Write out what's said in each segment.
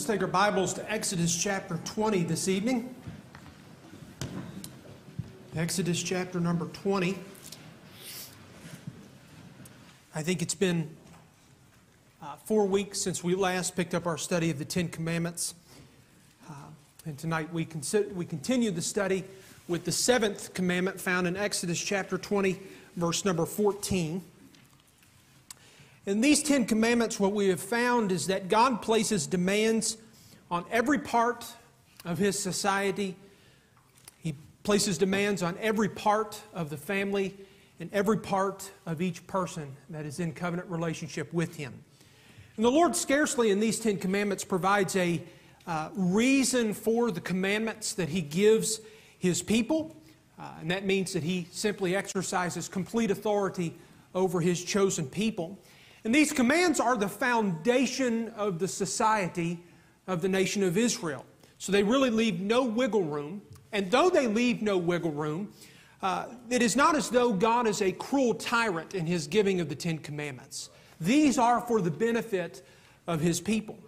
Let's take our Bibles to Exodus chapter 20 this evening. Exodus chapter number 20. I think it's been uh, four weeks since we last picked up our study of the Ten Commandments. Uh, and tonight we, we continue the study with the seventh commandment found in Exodus chapter 20, verse number 14. In these Ten Commandments, what we have found is that God places demands on every part of His society. He places demands on every part of the family and every part of each person that is in covenant relationship with Him. And the Lord scarcely in these Ten Commandments provides a uh, reason for the commandments that He gives His people. Uh, and that means that He simply exercises complete authority over His chosen people. And these commands are the foundation of the society of the nation of Israel. So they really leave no wiggle room. And though they leave no wiggle room, uh, it is not as though God is a cruel tyrant in his giving of the Ten Commandments. These are for the benefit of his people.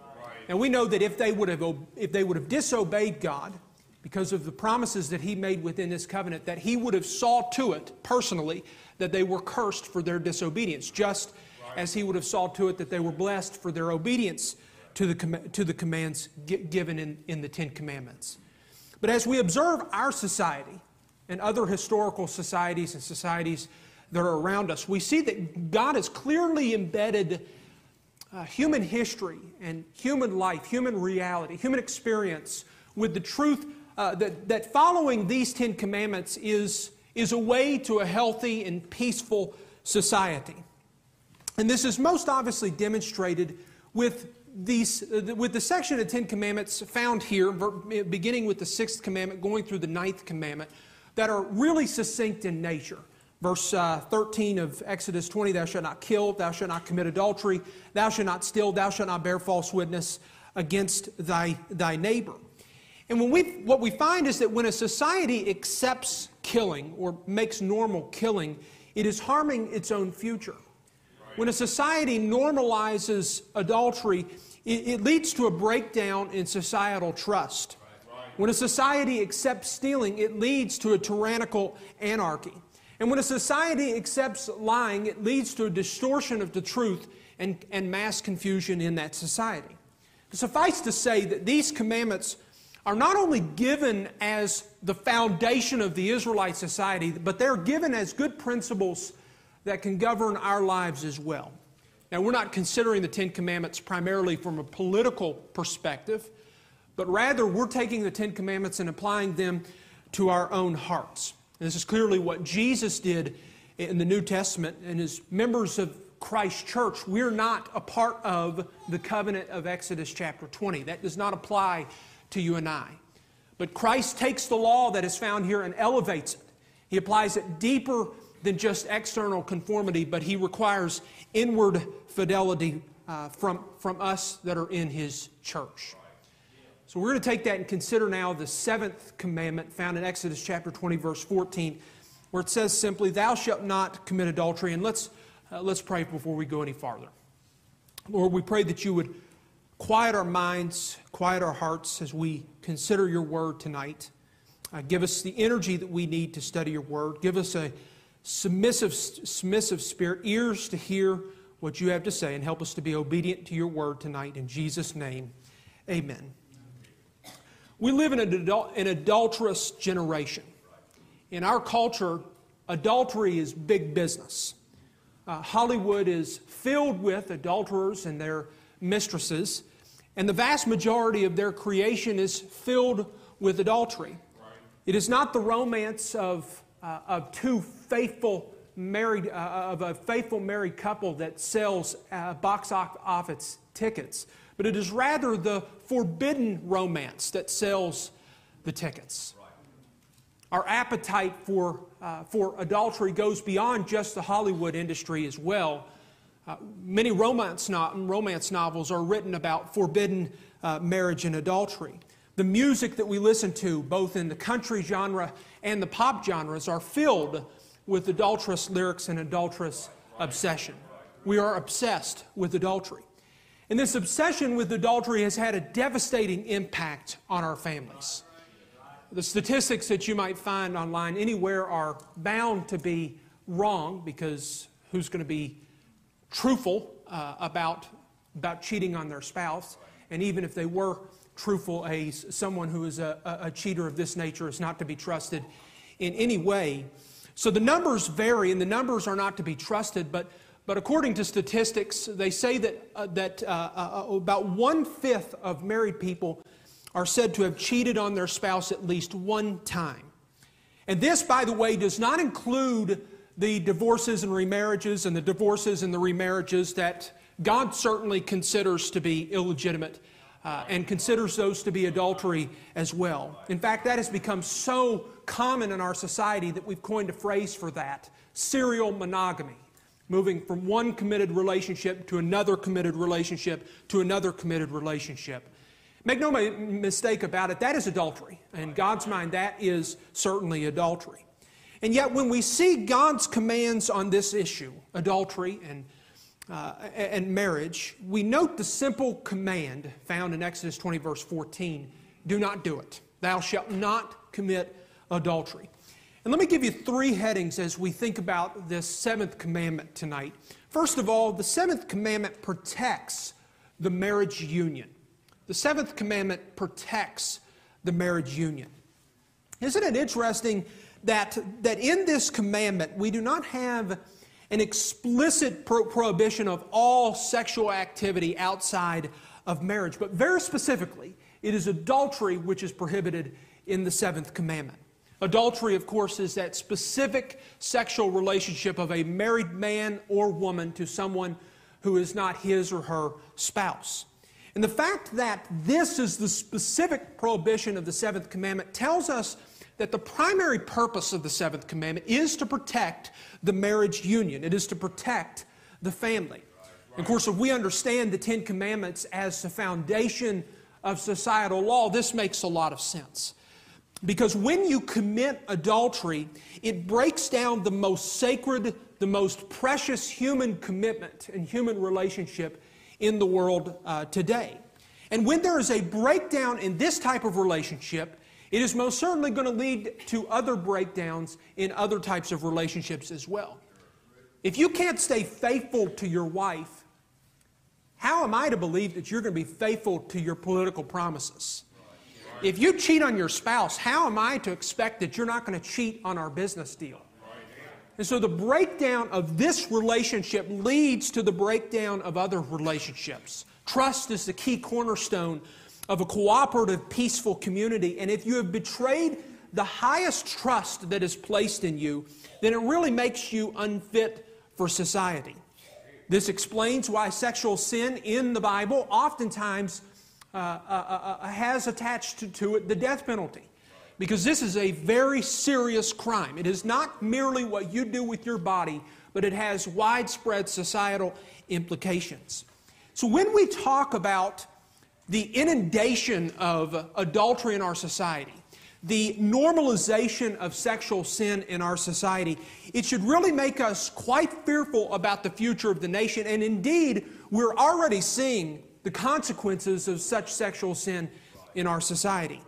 And we know that if they would have, if they would have disobeyed God, because of the promises that he made within this covenant, that he would have saw to it personally that they were cursed for their disobedience, just as he would have saw to it that they were blessed for their obedience to the, to the commands given in, in the Ten Commandments. But as we observe our society and other historical societies and societies that are around us, we see that God has clearly embedded uh, human history and human life, human reality, human experience with the truth uh, that, that following these Ten Commandments is, is a way to a healthy and peaceful society. And this is most obviously demonstrated with, these, uh, with the section of the Ten Commandments found here, beginning with the sixth commandment, going through the ninth commandment, that are really succinct in nature. Verse uh, 13 of Exodus 20 Thou shalt not kill, thou shalt not commit adultery, thou shalt not steal, thou shalt not bear false witness against thy, thy neighbor. And when we, what we find is that when a society accepts killing or makes normal killing, it is harming its own future. When a society normalizes adultery, it, it leads to a breakdown in societal trust. When a society accepts stealing, it leads to a tyrannical anarchy. And when a society accepts lying, it leads to a distortion of the truth and, and mass confusion in that society. Suffice to say that these commandments are not only given as the foundation of the Israelite society, but they're given as good principles that can govern our lives as well. Now, we're not considering the Ten Commandments primarily from a political perspective, but rather we're taking the Ten Commandments and applying them to our own hearts. And this is clearly what Jesus did in the New Testament. And as members of Christ Church, we're not a part of the covenant of Exodus chapter 20. That does not apply to you and I. But Christ takes the law that is found here and elevates it. He applies it deeper than just external conformity, but he requires inward fidelity uh, from, from us that are in his church. So we're going to take that and consider now the seventh commandment found in Exodus chapter 20, verse 14, where it says simply, Thou shalt not commit adultery. And let's, uh, let's pray before we go any farther. Lord, we pray that you would quiet our minds, quiet our hearts as we consider your word tonight. Uh, give us the energy that we need to study your word. Give us a submissive, submissive spirit, ears to hear what you have to say, and help us to be obedient to your word tonight. In Jesus' name, amen. We live in an, adul- an adulterous generation. In our culture, adultery is big business. Uh, Hollywood is filled with adulterers and their mistresses, and the vast majority of their creation is filled with adultery. Right. It is not the romance of uh, of two faithful married uh, of a faithful married couple that sells uh, box office tickets, but it is rather the forbidden romance that sells the tickets. Our appetite for, uh, for adultery goes beyond just the Hollywood industry as well. Uh, many romance, no- romance novels are written about forbidden uh, marriage and adultery. The music that we listen to, both in the country genre and the pop genres, are filled with adulterous lyrics and adulterous obsession. We are obsessed with adultery. And this obsession with adultery has had a devastating impact on our families. The statistics that you might find online anywhere are bound to be wrong because who's going to be truthful uh, about, about cheating on their spouse? And even if they were truthful, a, someone who is a, a cheater of this nature is not to be trusted in any way. So the numbers vary, and the numbers are not to be trusted, but, but according to statistics, they say that, uh, that uh, uh, uh about one fifth of married people are said to have cheated on their spouse at least one time. And this, by the way, does not include the divorces and remarriages and the divorces and the remarriages that God certainly considers to be illegitimate uh, and considers those to be adultery as well. In fact, that has become so common in our society that we've coined a phrase for that serial monogamy, moving from one committed relationship to another committed relationship to another committed relationship. Make no mistake about it, that is adultery. In God's mind, that is certainly adultery. And yet, when we see God's commands on this issue, adultery and uh, and marriage, we note the simple command found in Exodus 20, verse 14 do not do it. Thou shalt not commit adultery. And let me give you three headings as we think about this seventh commandment tonight. First of all, the seventh commandment protects the marriage union. The seventh commandment protects the marriage union. Isn't it interesting that, that in this commandment we do not have an explicit pro- prohibition of all sexual activity outside of marriage. But very specifically, it is adultery which is prohibited in the seventh commandment. Adultery, of course, is that specific sexual relationship of a married man or woman to someone who is not his or her spouse. And the fact that this is the specific prohibition of the seventh commandment tells us that the primary purpose of the seventh commandment is to protect the marriage union, it is to protect the family. Of course, if we understand the Ten Commandments as the foundation of societal law, this makes a lot of sense. Because when you commit adultery, it breaks down the most sacred, the most precious human commitment and human relationship in the world uh, today. And when there is a breakdown in this type of relationship, it is most certainly going to lead to other breakdowns in other types of relationships as well. If you can't stay faithful to your wife, how am I to believe that you're going to be faithful to your political promises? If you cheat on your spouse, how am I to expect that you're not going to cheat on our business deal? And so the breakdown of this relationship leads to the breakdown of other relationships. Trust is the key cornerstone of a cooperative, peaceful community. And if you have betrayed the highest trust that is placed in you, then it really makes you unfit for society. This explains why sexual sin in the Bible oftentimes uh, uh, uh, uh has attached to, to it the death penalty. Because this is a very serious crime. It is not merely what you do with your body, but it has widespread societal implications. So when we talk about the inundation of adultery in our society, the normalization of sexual sin in our society, it should really make us quite fearful about the future of the nation. And indeed, we're already seeing the consequences of such sexual sin in our society.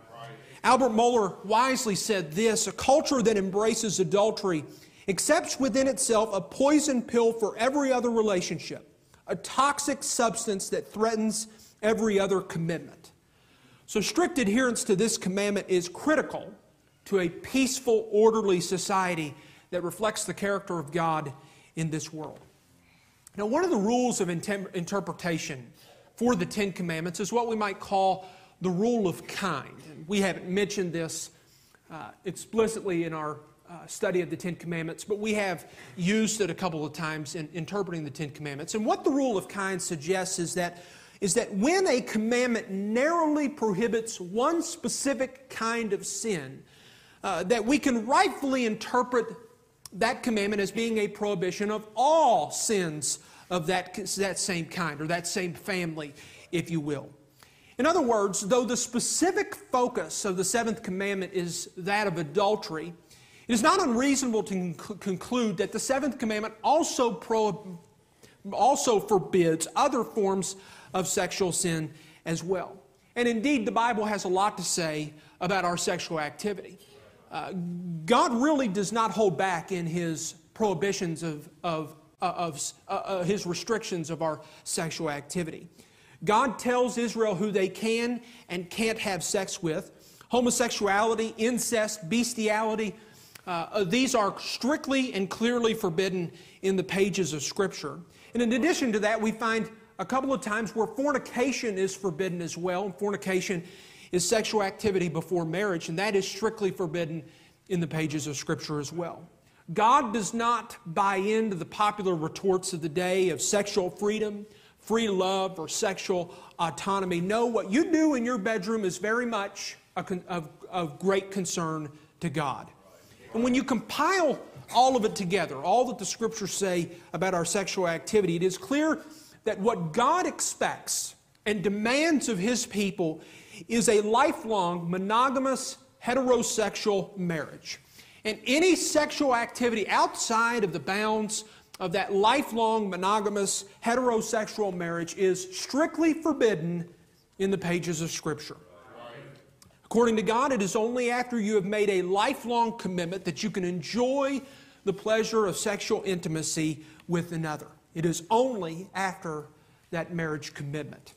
Albert Mohler wisely said this a culture that embraces adultery accepts within itself a poison pill for every other relationship, a toxic substance that threatens every other commitment. So, strict adherence to this commandment is critical to a peaceful, orderly society that reflects the character of God in this world. Now, one of the rules of interpretation for the Ten Commandments is what we might call the rule of kind. And we haven't mentioned this uh, explicitly in our uh, study of the Ten Commandments, but we have used it a couple of times in interpreting the Ten Commandments. And what the rule of kind suggests is that is that when a commandment narrowly prohibits one specific kind of sin, uh, that we can rightfully interpret that commandment as being a prohibition of all sins of that, that same kind or that same family, if you will. In other words, though the specific focus of the seventh commandment is that of adultery, it is not unreasonable to conclude that the seventh commandment also, pro- also forbids other forms of sexual sin as well. And indeed, the Bible has a lot to say about our sexual activity. Uh, God really does not hold back in his prohibitions of, of, uh, of uh, uh, his restrictions of our sexual activity. God tells Israel who they can and can't have sex with. Homosexuality, incest, bestiality, uh, these are strictly and clearly forbidden in the pages of Scripture. And in addition to that, we find a couple of times where fornication is forbidden as well. And fornication is sexual activity before marriage, and that is strictly forbidden in the pages of Scripture as well. God does not buy into the popular retorts of the day of sexual freedom, free love, or sexual autonomy. No, what you do in your bedroom is very much of, of great concern to God. And when you compile all of it together, all that the scriptures say about our sexual activity, it is clear that what God expects and demands of his people is a lifelong monogamous heterosexual marriage. And any sexual activity outside of the bounds of that lifelong monogamous heterosexual marriage is strictly forbidden in the pages of Scripture. According to God, it is only after you have made a lifelong commitment that you can enjoy the pleasure of sexual intimacy with another. It is only after that marriage commitment.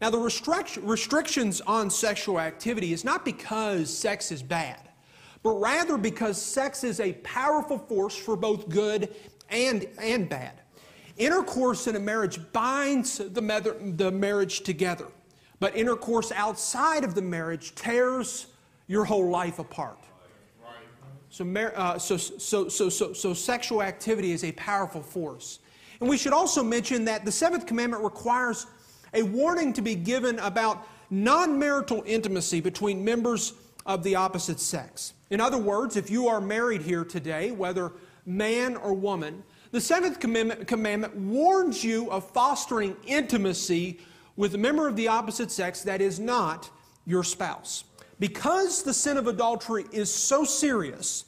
Now, the restrictions on sexual activity is not because sex is bad, but rather because sex is a powerful force for both good and, and bad. Intercourse in a marriage binds the, the marriage together, but intercourse outside of the marriage tears your whole life apart. So, uh, so, so, so, so, so sexual activity is a powerful force. And we should also mention that the seventh commandment requires a warning to be given about non marital intimacy between members of the opposite sex. In other words, if you are married here today, whether man or woman, the seventh commandment, commandment warns you of fostering intimacy with a member of the opposite sex that is not your spouse. Because the sin of adultery is so serious,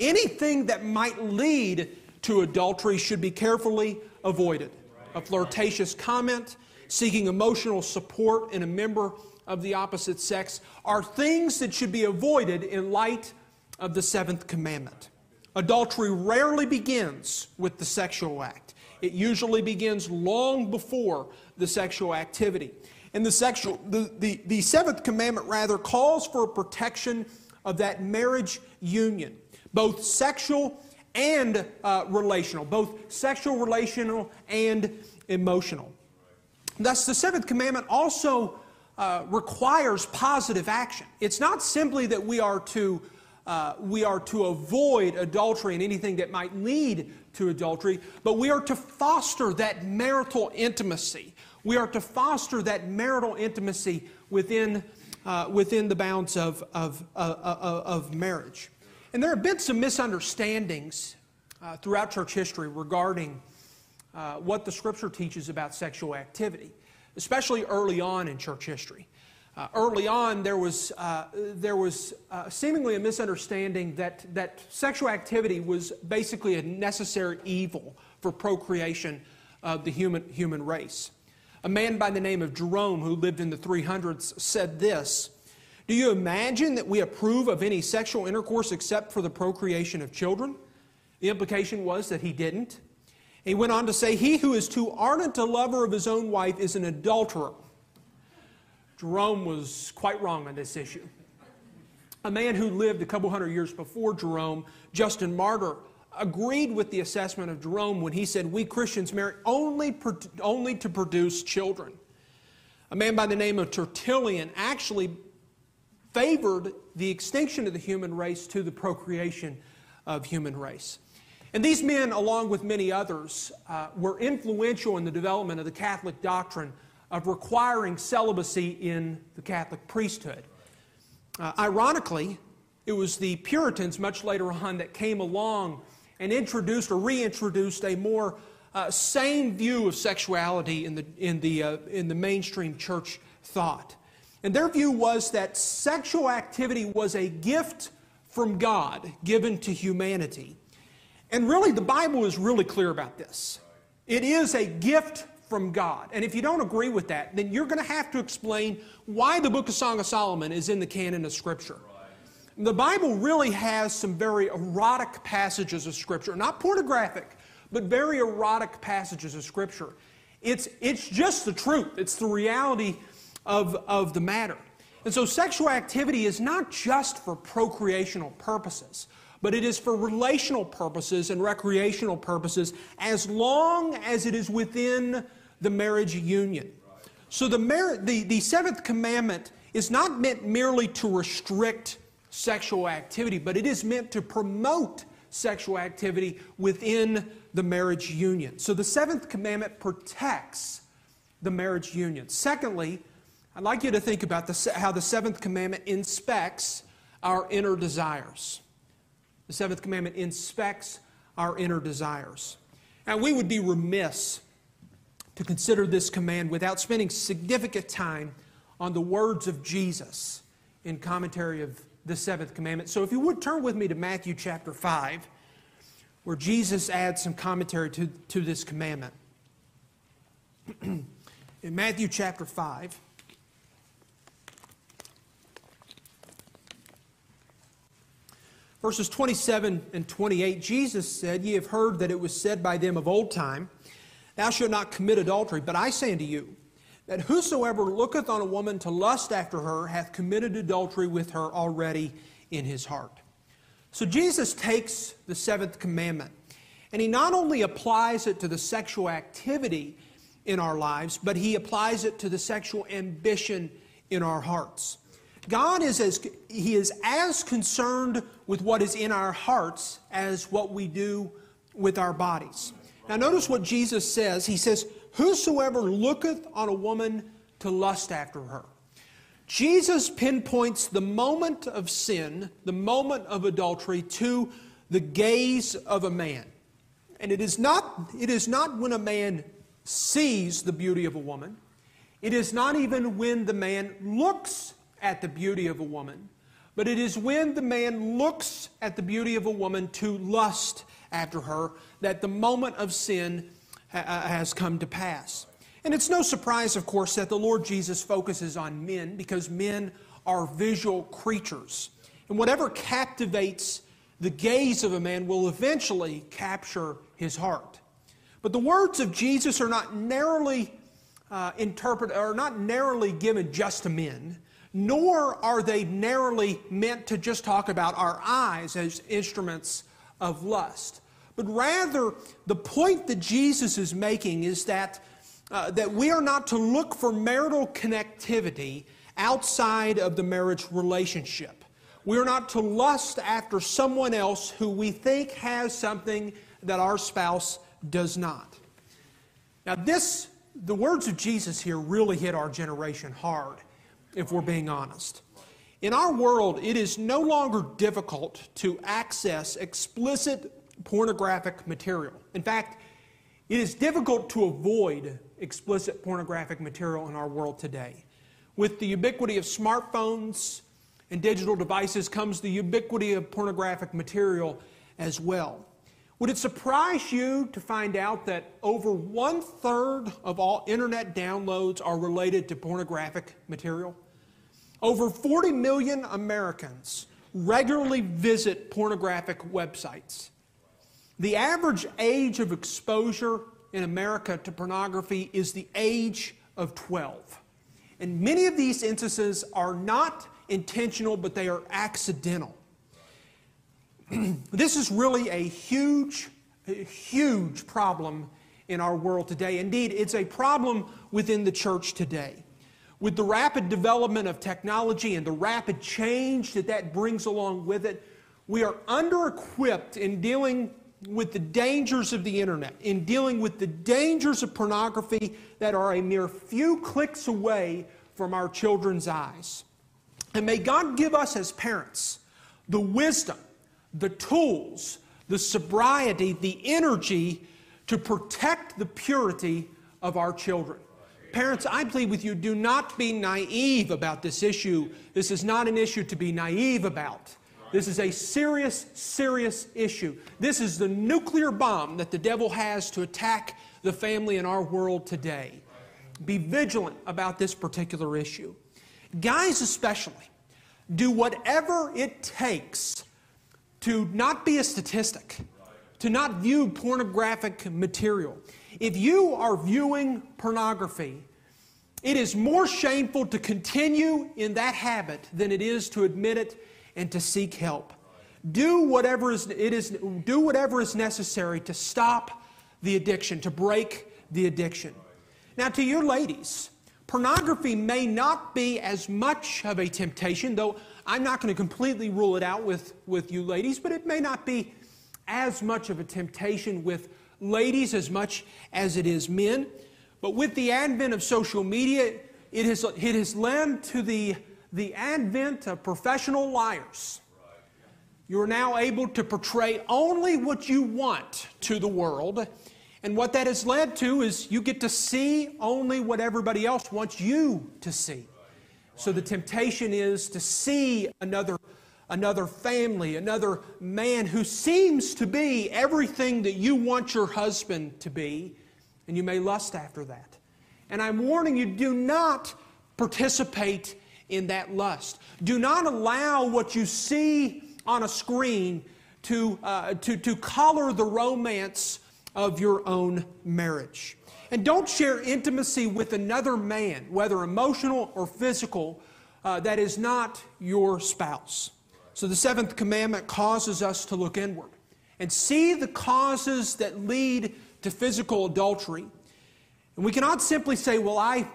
anything that might lead to adultery should be carefully avoided. A flirtatious comment, seeking emotional support in a member of the opposite sex are things that should be avoided in light of the seventh commandment. Adultery rarely begins with the sexual act. It usually begins long before the sexual activity. And the, sexual, the, the, the seventh commandment, rather, calls for protection of that marriage union, both sexual and uh, relational, both sexual, relational, and emotional. Thus, the seventh commandment also uh, requires positive action. It's not simply that we are to uh, we are to avoid adultery and anything that might lead to adultery, but we are to foster that marital intimacy we are to foster that marital intimacy within, uh, within the bounds of, of, uh, uh, of marriage. And there have been some misunderstandings uh, throughout church history regarding uh, what the scripture teaches about sexual activity, especially early on in church history. Uh, early on, there was, uh, there was uh, seemingly a misunderstanding that, that sexual activity was basically a necessary evil for procreation of the human, human race. A man by the name of Jerome, who lived in the 300s, said this Do you imagine that we approve of any sexual intercourse except for the procreation of children? The implication was that he didn't. He went on to say, He who is too ardent a lover of his own wife is an adulterer. Jerome was quite wrong on this issue. A man who lived a couple hundred years before Jerome, Justin Martyr, agreed with the assessment of Jerome when he said, We Christians marry only, only to produce children. A man by the name of Tertullian actually favored the extinction of the human race to the procreation of human race. And these men, along with many others, uh, were influential in the development of the Catholic doctrine of requiring celibacy in the Catholic priesthood. Uh, ironically, it was the Puritans much later on that came along and introduced or reintroduced a more uh, sane view of sexuality in the, in, the, uh, in the mainstream church thought. And their view was that sexual activity was a gift from God given to humanity. And really, the Bible is really clear about this. It is a gift from God. And if you don't agree with that, then you're going to have to explain why the book of Song of Solomon is in the canon of Scripture. The Bible really has some very erotic passages of Scripture, not pornographic, but very erotic passages of Scripture. It's, it's just the truth, it's the reality of, of the matter. And so, sexual activity is not just for procreational purposes, but it is for relational purposes and recreational purposes as long as it is within the marriage union. So, the, the, the seventh commandment is not meant merely to restrict sexual activity, but it is meant to promote sexual activity within the marriage union. So the seventh commandment protects the marriage union. Secondly, I'd like you to think about the, how the seventh commandment inspects our inner desires. The seventh commandment inspects our inner desires. And we would be remiss to consider this command without spending significant time on the words of Jesus in commentary of the seventh commandment. So if you would turn with me to Matthew chapter 5, where Jesus adds some commentary to, to this commandment. in Matthew chapter 5, verses 27 and 28, Jesus said, Ye have heard that it was said by them of old time, Thou shalt not commit adultery. But I say unto you, that whosoever looketh on a woman to lust after her hath committed adultery with her already in his heart. So Jesus takes the seventh commandment and he not only applies it to the sexual activity in our lives, but he applies it to the sexual ambition in our hearts. God is as, he is as concerned with what is in our hearts as what we do with our bodies. Now, notice what Jesus says. He says, Whosoever looketh on a woman to lust after her. Jesus pinpoints the moment of sin, the moment of adultery, to the gaze of a man. And it is not, it is not when a man sees the beauty of a woman, it is not even when the man looks at the beauty of a woman, but it is when the man looks at the beauty of a woman to lust after her that the moment of sin uh, has come to pass. And it's no surprise, of course, that the Lord Jesus focuses on men because men are visual creatures. And whatever captivates the gaze of a man will eventually capture his heart. But the words of Jesus are not narrowly uh, interpreted, are not narrowly given just to men, nor are they narrowly meant to just talk about our eyes as instruments of lust. But rather, the point that Jesus is making is that, uh, that we are not to look for marital connectivity outside of the marriage relationship. We are not to lust after someone else who we think has something that our spouse does not. Now, this, the words of Jesus here really hit our generation hard, if we're being honest. In our world, it is no longer difficult to access explicit pornographic material. In fact, it is difficult to avoid explicit pornographic material in our world today. With the ubiquity of smartphones and digital devices comes the ubiquity of pornographic material as well. Would it surprise you to find out that over one third of all internet downloads are related to pornographic material? Over 40 million Americans regularly visit pornographic websites. The average age of exposure in America to pornography is the age of 12. And many of these instances are not intentional, but they are accidental. this is really a huge, huge problem in our world today. Indeed, it's a problem within the church today. With the rapid development of technology and the rapid change that that brings along with it, we are under equipped in dealing with the dangers of the internet, in dealing with the dangers of pornography that are a mere few clicks away from our children's eyes. And may God give us as parents the wisdom, the tools, the sobriety, the energy to protect the purity of our children. Parents, I plead with you, do not be naive about this issue. This is not an issue to be naive about. This is a serious, serious issue. This is the nuclear bomb that the devil has to attack the family in our world today. Be vigilant about this particular issue. Guys, especially, do whatever it takes to not be a statistic, to not view pornographic material. If you are viewing pornography, it is more shameful to continue in that habit than it is to admit it and to seek help. Do whatever is, it is, do whatever is necessary to stop the addiction, to break the addiction. Now, to your ladies, pornography may not be as much of a temptation, though I'm not going to completely rule it out with, with you ladies, but it may not be as much of a temptation with ladies as much as it is men. But with the advent of social media, it has, it has led to the, the advent of professional liars. You are now able to portray only what you want to the world. And what that has led to is you get to see only what everybody else wants you to see. So the temptation is to see another, another family, another man who seems to be everything that you want your husband to be, and you may lust after that. And I'm warning you do not participate in that lust. Do not allow what you see on a screen to, uh, to, to color the romance of your own marriage. And don't share intimacy with another man, whether emotional or physical, uh, that is not your spouse. So the seventh commandment causes us to look inward and see the causes that lead to physical adultery. And we cannot simply say, well, I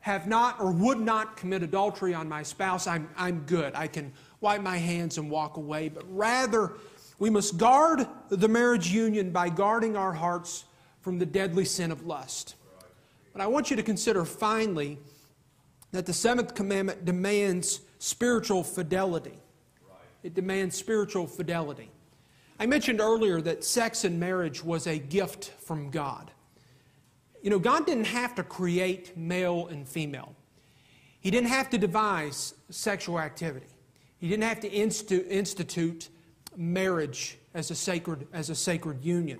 have not or would not commit adultery on my spouse. I'm, I'm good. I can wipe my hands and walk away. But rather, we must guard the marriage union by guarding our hearts from the deadly sin of lust. But I want you to consider finally that the seventh commandment demands spiritual fidelity. It demands spiritual fidelity. I mentioned earlier that sex and marriage was a gift from God. You know, God didn't have to create male and female. He didn't have to devise sexual activity. He didn't have to institute marriage as a sacred, as a sacred union.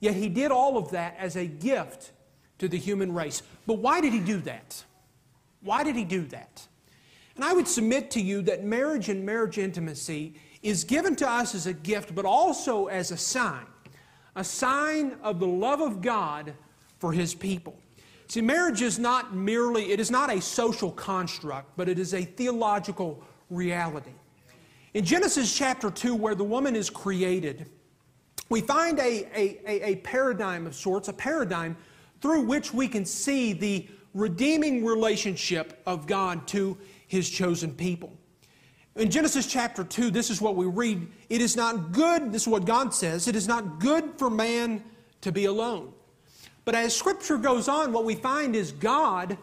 Yet he did all of that as a gift to the human race. But why did he do that? Why did he do that? And I would submit to you that marriage and marriage intimacy is given to us as a gift, but also as a sign a sign of the love of God for his people. See, marriage is not merely, it is not a social construct, but it is a theological reality. In Genesis chapter 2, where the woman is created, we find a, a, a, paradigm of sorts, a paradigm through which we can see the redeeming relationship of God to his chosen people. In Genesis chapter 2, this is what we read. It is not good, this is what God says, it is not good for man to be alone. But as scripture goes on, what we find is God,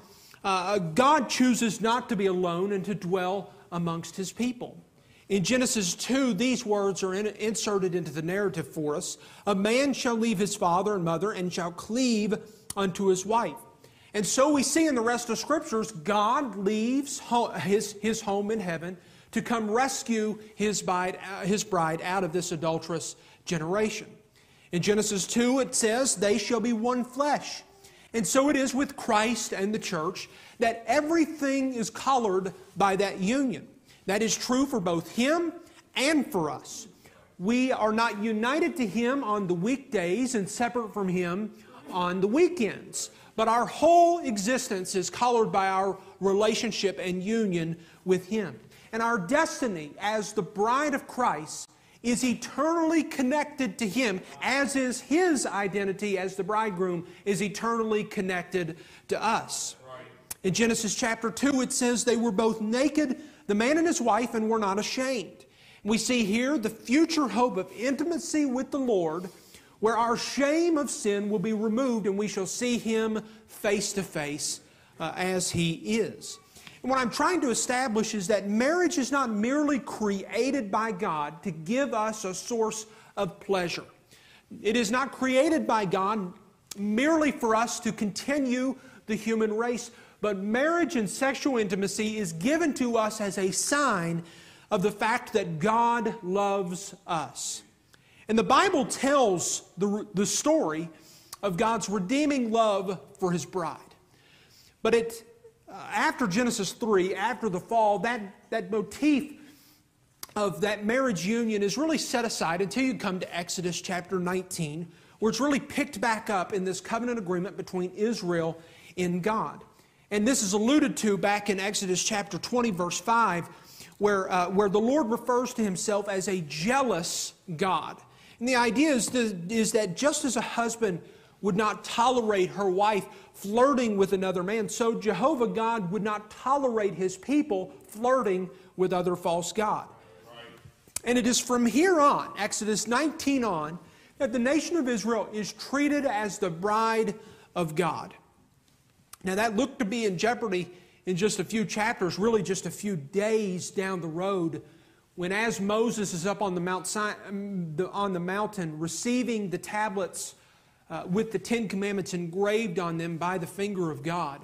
uh, God chooses not to be alone and to dwell amongst his people. In Genesis 2, these words are in, inserted into the narrative for us. A man shall leave his father and mother and shall cleave unto his wife. And so we see in the rest of Scriptures, God leaves his, his home in heaven to come rescue his bride, uh, his bride out of this adulterous generation. In Genesis 2, it says, They shall be one flesh. And so it is with Christ and the church that everything is colored by that union. That is true for both him and for us. We are not united to him on the weekdays and separate from him on the weekends. But our whole existence is colored by our relationship and union with him. And our destiny as the bride of Christ is eternally connected to him, as is his identity as the bridegroom is eternally connected to us. In Genesis chapter 2, it says they were both naked the man and his wife, and were not ashamed. We see here the future hope of intimacy with the Lord, where our shame of sin will be removed and we shall see him face to face uh, as he is. And what I'm trying to establish is that marriage is not merely created by God to give us a source of pleasure. It is not created by God merely for us to continue the human race, but marriage and sexual intimacy is given to us as a sign of the fact that God loves us. And the Bible tells the, the story of God's redeeming love for his bride. But it, uh, after Genesis 3, after the fall, that, that motif of that marriage union is really set aside until you come to Exodus chapter 19, where it's really picked back up in this covenant agreement between Israel and God. And this is alluded to back in Exodus chapter 20, verse 5, where, uh, where the Lord refers to himself as a jealous God. And the idea is, the, is that just as a husband would not tolerate her wife flirting with another man, so Jehovah God would not tolerate his people flirting with other false God. And it is from here on, Exodus 19 on, that the nation of Israel is treated as the bride of God. Now, that looked to be in jeopardy in just a few chapters, really just a few days down the road when as Moses is up on the, Mount um, on the mountain receiving the tablets uh, with the Ten Commandments engraved on them by the finger of God,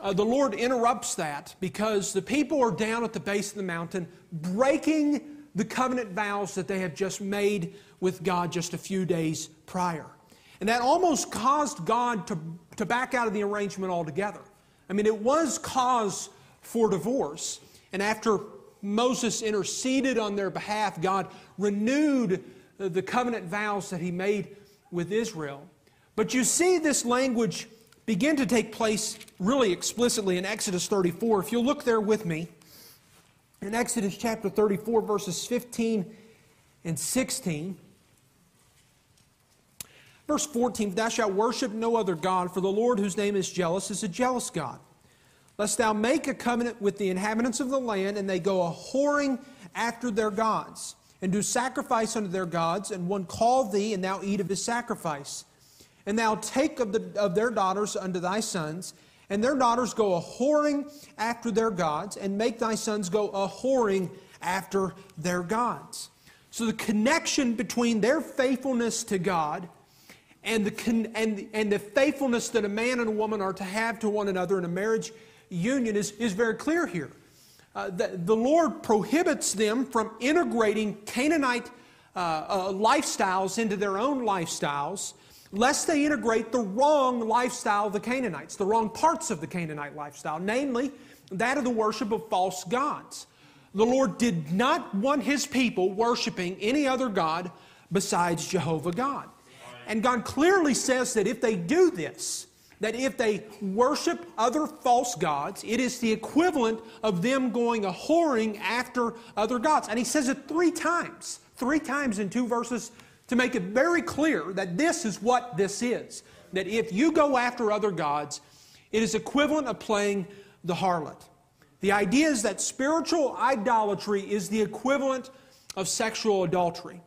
uh, the Lord interrupts that because the people are down at the base of the mountain breaking the covenant vows that they have just made with God just a few days prior. And that almost caused God to, to back out of the arrangement altogether. I mean, it was cause for divorce. And after Moses interceded on their behalf. God renewed uh, the covenant vows that he made with Israel. But you see this language begin to take place really explicitly in Exodus 34. If you'll look there with me, in Exodus chapter 34, verses 15 and 16. Verse 14 Thou shalt worship no other God, for the Lord whose name is jealous is a jealous God lest thou make a covenant with the inhabitants of the land, and they go a whoring after their gods, and do sacrifice unto their gods, and one call thee, and thou eat of his sacrifice. And thou take of, the, of their daughters unto thy sons, and their daughters go a whoring after their gods, and make thy sons go a whoring after their gods. So the connection between their faithfulness to God and the, and, and the faithfulness that a man and a woman are to have to one another in a marriage union is, is very clear here. Uh, the, the, Lord prohibits them from integrating Canaanite uh, uh, lifestyles into their own lifestyles, lest they integrate the wrong lifestyle of the Canaanites, the wrong parts of the Canaanite lifestyle, namely that of the worship of false gods. The Lord did not want his people worshiping any other God besides Jehovah God. And God clearly says that if they do this, that if they worship other false gods, it is the equivalent of them going a whoring after other gods. And he says it three times, three times in two verses to make it very clear that this is what this is. That if you go after other gods, it is equivalent of playing the harlot. The idea is that spiritual idolatry is the equivalent of sexual adultery.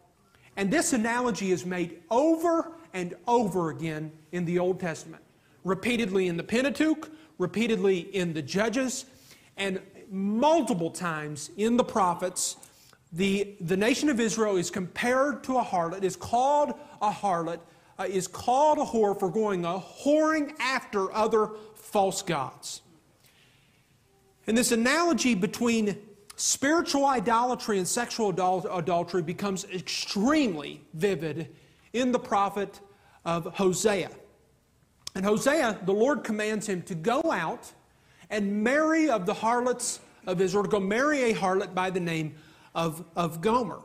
And this analogy is made over and over again in the Old Testament repeatedly in the Pentateuch, repeatedly in the Judges, and multiple times in the prophets. The, the nation of Israel is compared to a harlot, is called a harlot, uh, is called a whore for going a whoring after other false gods. And this analogy between spiritual idolatry and sexual adultery becomes extremely vivid in the prophet of Hosea. And Hosea, the Lord commands him to go out and marry of the harlots of Israel, to go marry a harlot by the name of, of Gomer.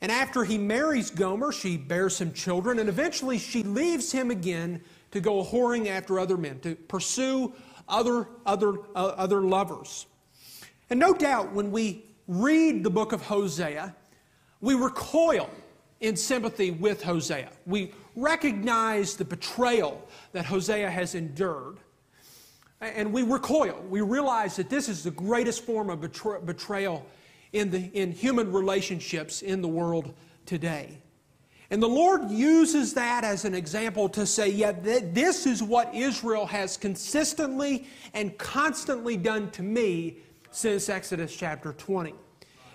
And after he marries Gomer, she bears him children, and eventually she leaves him again to go whoring after other men, to pursue other, other, uh, other lovers. And no doubt when we read the book of Hosea, we recoil in sympathy with Hosea. We recognize the betrayal that Hosea has endured. And we recoil. We realize that this is the greatest form of betray- betrayal in, the, in human relationships in the world today. And the Lord uses that as an example to say, yeah, th- this is what Israel has consistently and constantly done to me since Exodus chapter 20.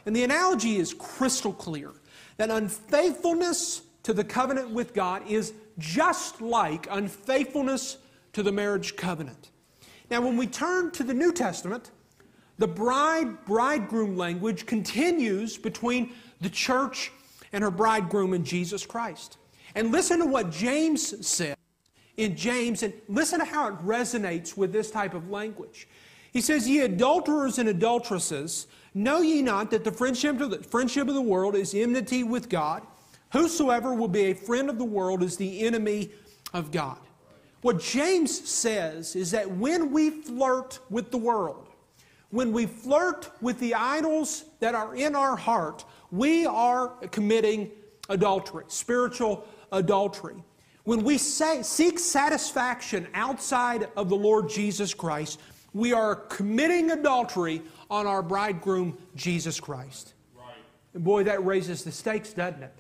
And the analogy is crystal clear that unfaithfulness to the covenant with God is just like unfaithfulness to the marriage covenant. Now, when we turn to the New Testament, The bride bridegroom language continues between the church and her bridegroom in Jesus Christ. And listen to what James said in James, and listen to how it resonates with this type of language. He says, Ye adulterers and adulteresses, know ye not that the friendship of the, friendship of the world is enmity with God? Whosoever will be a friend of the world is the enemy of God. What James says is that when we flirt with the world, when we flirt with the idols that are in our heart, we are committing adultery, spiritual adultery. When we say, seek satisfaction outside of the Lord Jesus Christ, we are committing adultery on our bridegroom, Jesus Christ. Right. And boy, that raises the stakes, doesn't it?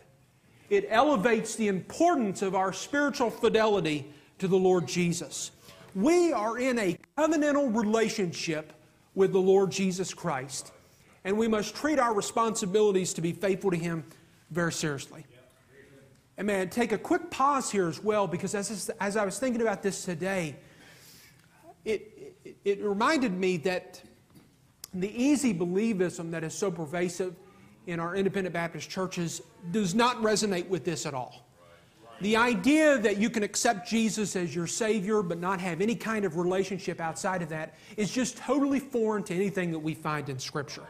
It elevates the importance of our spiritual fidelity to the Lord Jesus. We are in a covenantal relationship with the Lord Jesus Christ, and we must treat our responsibilities to be faithful to Him very seriously. And man, take a quick pause here as well, because as, as I was thinking about this today, it, it, it reminded me that the easy believism that is so pervasive in our independent Baptist churches does not resonate with this at all. The idea that you can accept Jesus as your Savior but not have any kind of relationship outside of that is just totally foreign to anything that we find in Scripture.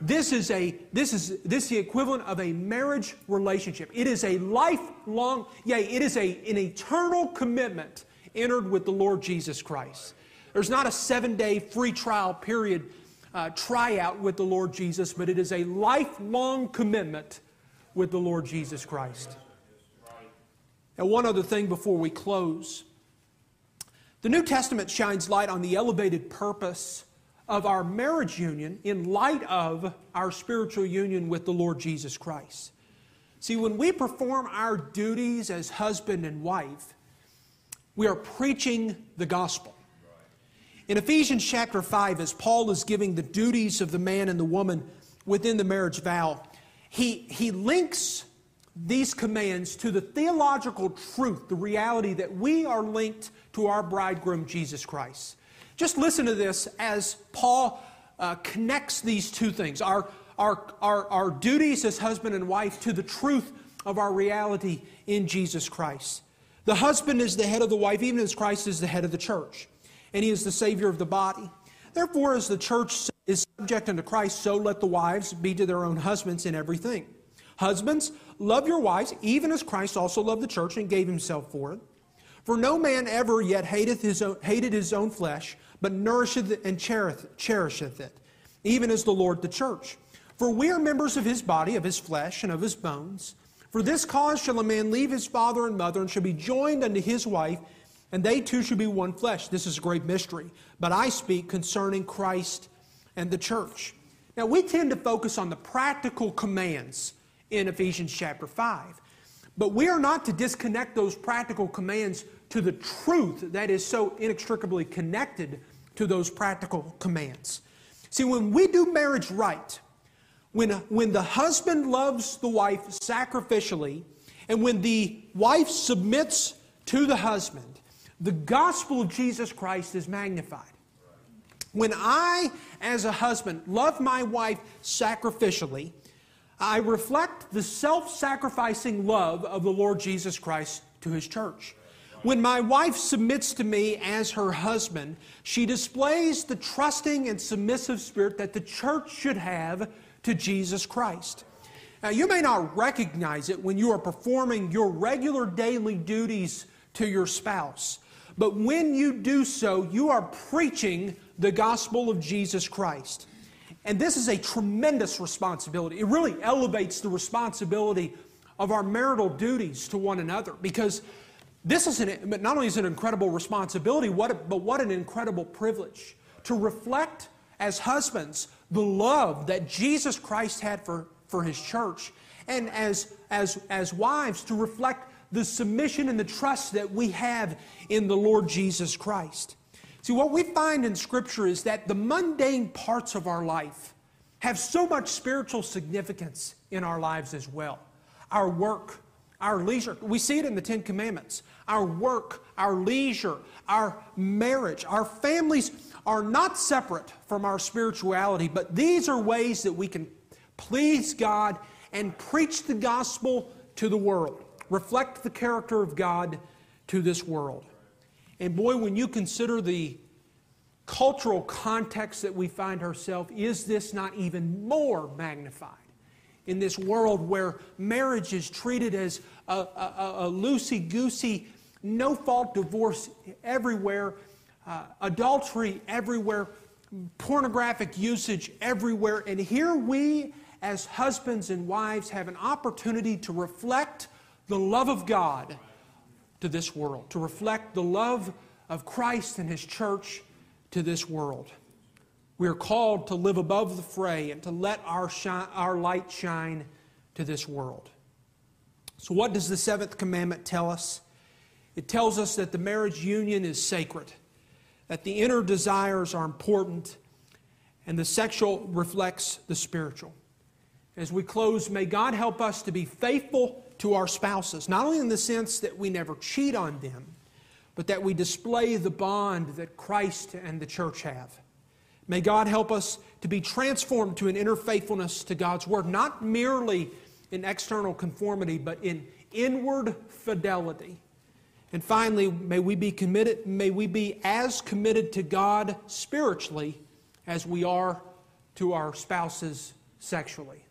This is, a, this is, this is the equivalent of a marriage relationship. It is a lifelong, yea, it is a, an eternal commitment entered with the Lord Jesus Christ. There's not a seven day free trial period uh, tryout with the Lord Jesus, but it is a lifelong commitment with the Lord Jesus Christ. And one other thing before we close. The New Testament shines light on the elevated purpose of our marriage union in light of our spiritual union with the Lord Jesus Christ. See, when we perform our duties as husband and wife, we are preaching the gospel. In Ephesians chapter 5, as Paul is giving the duties of the man and the woman within the marriage vow, he, he links these commands to the theological truth, the reality that we are linked to our bridegroom, Jesus Christ. Just listen to this as Paul uh, connects these two things our, our, our, our duties as husband and wife to the truth of our reality in Jesus Christ. The husband is the head of the wife, even as Christ is the head of the church, and he is the Savior of the body. Therefore, as the church is subject unto Christ, so let the wives be to their own husbands in everything. Husbands, love your wives, even as Christ also loved the church and gave himself for it. For no man ever yet hateth his own, hated his own flesh, but nourisheth and cherisheth it, even as the Lord the church. For we are members of his body, of his flesh, and of his bones. For this cause shall a man leave his father and mother, and shall be joined unto his wife, and they two should be one flesh. This is a great mystery. But I speak concerning Christ and the church. Now, we tend to focus on the practical commands in Ephesians chapter 5. But we are not to disconnect those practical commands to the truth that is so inextricably connected to those practical commands. See, when we do marriage right, when, when the husband loves the wife sacrificially, and when the wife submits to the husband, the gospel of Jesus Christ is magnified. When I, as a husband, love my wife sacrificially, I reflect the self sacrificing love of the Lord Jesus Christ to his church. When my wife submits to me as her husband, she displays the trusting and submissive spirit that the church should have to Jesus Christ. Now, you may not recognize it when you are performing your regular daily duties to your spouse, but when you do so, you are preaching the gospel of Jesus Christ. And this is a tremendous responsibility. It really elevates the responsibility of our marital duties to one another because this is an, not only is it an incredible responsibility, what, but what an incredible privilege to reflect as husbands the love that Jesus Christ had for, for his church, and as, as, as wives to reflect the submission and the trust that we have in the Lord Jesus Christ. See, what we find in Scripture is that the mundane parts of our life have so much spiritual significance in our lives as well. Our work, our leisure, we see it in the Ten Commandments. Our work, our leisure, our marriage, our families are not separate from our spirituality, but these are ways that we can please God and preach the gospel to the world, reflect the character of God to this world. And boy, when you consider the cultural context that we find ourselves, is this not even more magnified? In this world where marriage is treated as a, a, a loosey goosey, no fault divorce everywhere, uh, adultery everywhere, pornographic usage everywhere. And here we, as husbands and wives, have an opportunity to reflect the love of God to this world, to reflect the love of Christ and His church to this world. We are called to live above the fray and to let our, shine, our light shine to this world. So, what does the seventh commandment tell us? It tells us that the marriage union is sacred, that the inner desires are important, and the sexual reflects the spiritual. As we close, may God help us to be faithful to our spouses, not only in the sense that we never cheat on them, but that we display the bond that Christ and the church have. May God help us to be transformed to an inner faithfulness to God's Word, not merely in external conformity, but in inward fidelity. And finally, may we be committed, may we be as committed to God spiritually as we are to our spouses sexually.